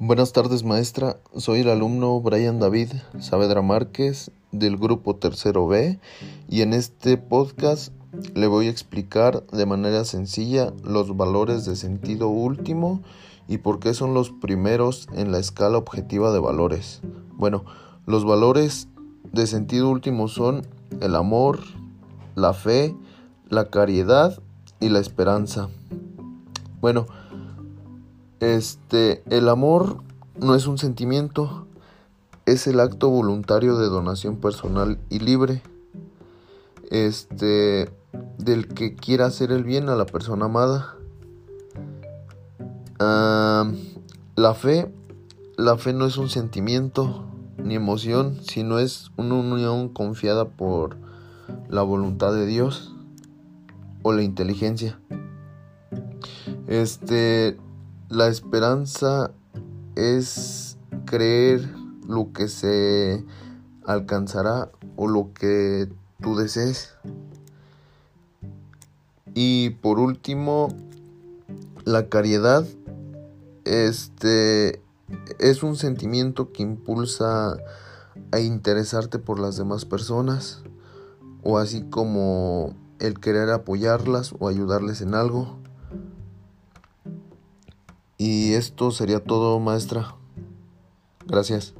Buenas tardes maestra, soy el alumno Brian David Saavedra Márquez del grupo Tercero B y en este podcast le voy a explicar de manera sencilla los valores de sentido último y por qué son los primeros en la escala objetiva de valores. Bueno, los valores de sentido último son el amor, la fe, la caridad y la esperanza. Bueno, este, el amor no es un sentimiento, es el acto voluntario de donación personal y libre. Este, del que quiera hacer el bien a la persona amada. la fe, la fe no es un sentimiento ni emoción, sino es una unión confiada por la voluntad de Dios o la inteligencia. Este, la esperanza es creer lo que se alcanzará o lo que tú desees. Y por último, la caridad este es un sentimiento que impulsa a interesarte por las demás personas o así como el querer apoyarlas o ayudarles en algo. Y esto sería todo, maestra. Gracias.